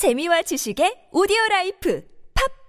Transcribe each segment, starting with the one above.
재미와 지식의 오디오 라이프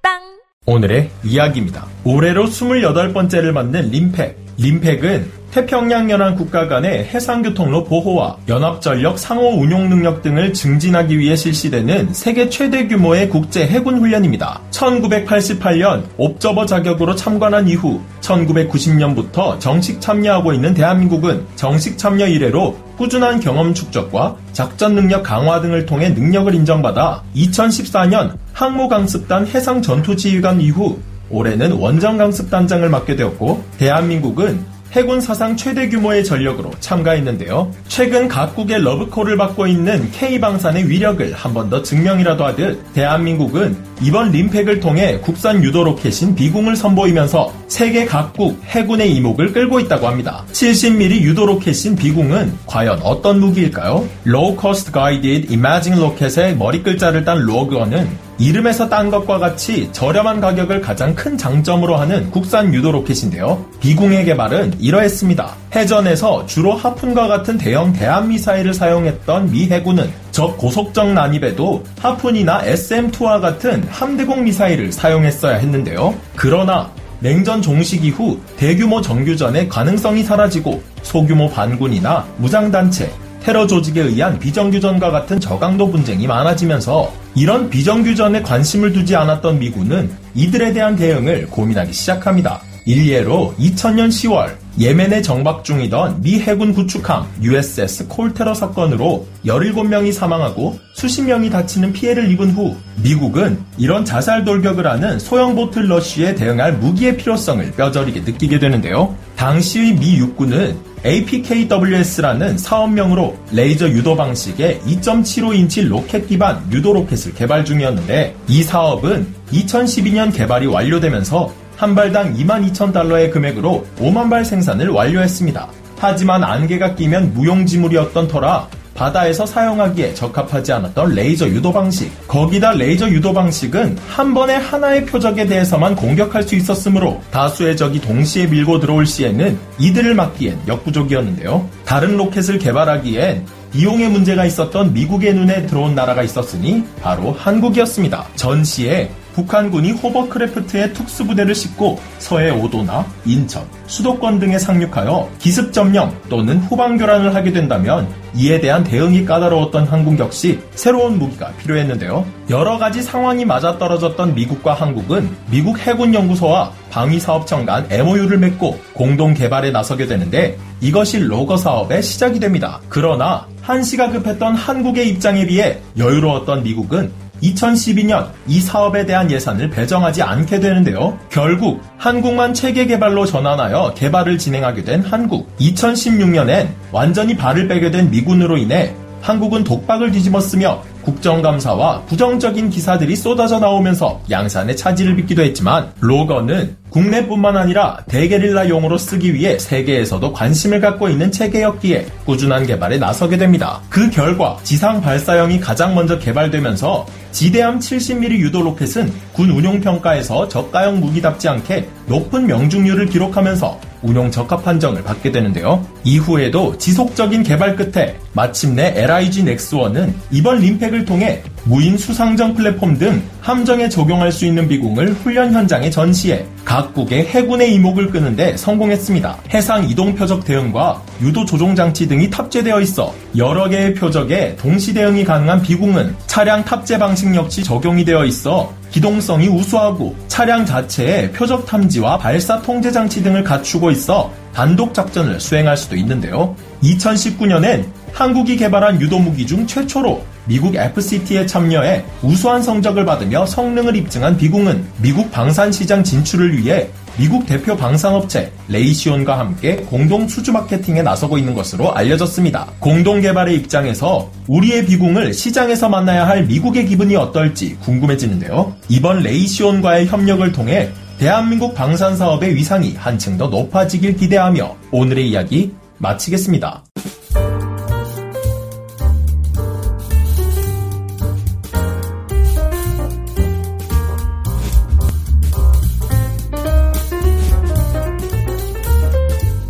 팟빵 오늘의 이야기입니다. 올해로 28번째를 맞는 림팩. 림팩은 태평양 연안 국가 간의 해상 교통로 보호와 연합 전력 상호 운용 능력 등을 증진하기 위해 실시되는 세계 최대 규모의 국제 해군 훈련입니다. 1988년 옵저버 자격으로 참관한 이후 1990년부터 정식 참여하고 있는 대한민국은 정식 참여 이래로 꾸준한 경험 축적과 작전 능력 강화 등을 통해 능력을 인정받아 2014년 항모강습단 해상 전투지휘관 이후 올해는 원정강습단장을 맡게 되었고 대한민국은 해군 사상 최대 규모의 전력으로 참가했는데요. 최근 각국의 러브콜을 받고 있는 K방산의 위력을 한 번 더 증명이라도 하듯 대한민국은 이번 림팩을 통해 국산 유도 로켓인 비궁을 선보이면서 세계 각국 해군의 이목을 끌고 있다고 합니다. 70mm 유도 로켓인 비궁은 과연 어떤 무기일까요? Low Cost Guided Imaging 로켓의 머리 글자를 딴 LOGIR는 이름에서 딴 것과 같이 저렴한 가격을 가장 큰 장점으로 하는 국산 유도 로켓인데요. 비궁의 개발은 이러했습니다. 해전에서 주로 하푼과 같은 대형 대함 미사일을 사용했던 미 해군은 적 고속정 난입에도 하푼이나 SM2와 같은 함대공 미사일을 사용했어야 했는데요. 그러나 냉전 종식 이후 대규모 정규전의 가능성이 사라지고 소규모 반군이나 무장단체, 테러 조직에 의한 비정규전과 같은 저강도 분쟁이 많아지면서 이런 비정규전에 관심을 두지 않았던 미군은 이들에 대한 대응을 고민하기 시작합니다. 일례로 2000년 10월 예멘에 정박 중이던 미 해군 구축함 USS 콜테러 사건으로 17명이 사망하고 수십 명이 다치는 피해를 입은 후 미국은 이런 자살 돌격을 하는 소형 보트 러쉬에 대응할 무기의 필요성을 뼈저리게 느끼게 되는데요. 당시의 미 육군은 APKWS라는 사업명으로 레이저 유도 방식의 2.75인치 로켓 기반 유도 로켓을 개발 중이었는데 이 사업은 2012년 개발이 완료되면서 한 발당 22,000달러의 금액으로 5만 발 생산을 완료했습니다. 하지만 안개가 끼면 무용지물이었던 터라 바다에서 사용하기에 적합하지 않았던 레이저 유도 방식. 거기다 레이저 유도 방식은 한 번에 하나의 표적에 대해서만 공격할 수 있었으므로 다수의 적이 동시에 밀고 들어올 시에는 이들을 막기엔 역부족이었는데요. 다른 로켓을 개발하기엔 비용의 문제가 있었던 미국의 눈에 들어온 나라가 있었으니 바로 한국이었습니다. 전시에 북한군이 호버크래프트에 특수부대를 싣고 서해 오도나 인천, 수도권 등에 상륙하여 기습 점령 또는 후방 교란을 하게 된다면 이에 대한 대응이 까다로웠던 한국 역시 새로운 무기가 필요했는데요. 여러 가지 상황이 맞아떨어졌던 미국과 한국은 미국 해군연구소와 방위사업청 간 MOU를 맺고 공동 개발에 나서게 되는데 이것이 로거 사업의 시작이 됩니다. 그러나 한시가 급했던 한국의 입장에 비해 여유로웠던 미국은 2012년 이 사업에 대한 예산을 배정하지 않게 되는데요. 결국 한국만 체계 개발로 전환하여 개발을 진행하게 된 한국. 2016년엔 완전히 발을 빼게 된 미군으로 인해 한국은 독박을 뒤집었으며 국정감사와 부정적인 기사들이 쏟아져 나오면서 양산의 차질을 빚기도 했지만 로건은 국내뿐만 아니라 대게릴라용으로 쓰기 위해 세계에서도 관심을 갖고 있는 체계였기에 꾸준한 개발에 나서게 됩니다. 그 결과 지상 발사형이 가장 먼저 개발되면서 지대함 70mm 유도 로켓은 군 운용 평가에서 저가형 무기답지 않게 높은 명중률을 기록하면서 운용 적합 판정을 받게 되는데요. 이후에도 지속적인 개발 끝에 마침내 LIG 넥스1은 이번 림팩을 통해 무인 수상정 플랫폼 등 함정에 적용할 수 있는 비공을 훈련 현장에 전시해 각국의 해군의 이목을 끄는데 성공했습니다. 해상 이동 표적 대응과 유도 조종 장치 등이 탑재되어 있어 여러 개의 표적에 동시 대응이 가능한 비공은 차량 탑재 방식 역시 적용이 되어 있어 기동성이 우수하고 차량 자체에 표적 탐지와 발사 통제 장치 등을 갖추고 있어 단독 작전을 수행할 수도 있는데요. 2019년엔 한국이 개발한 유도무기 중 최초로 미국 FCT에 참여해 우수한 성적을 받으며 성능을 입증한 비공은 미국 방산 시장 진출을 위해 미국 대표 방산업체 레이시온과 함께 공동 수주 마케팅에 나서고 있는 것으로 알려졌습니다. 공동 개발의 입장에서 우리의 비공을 시장에서 만나야 할 미국의 기분이 어떨지 궁금해지는데요. 이번 레이시온과의 협력을 통해 대한민국 방산 사업의 위상이 한층 더 높아지길 기대하며 오늘의 이야기 마치겠습니다.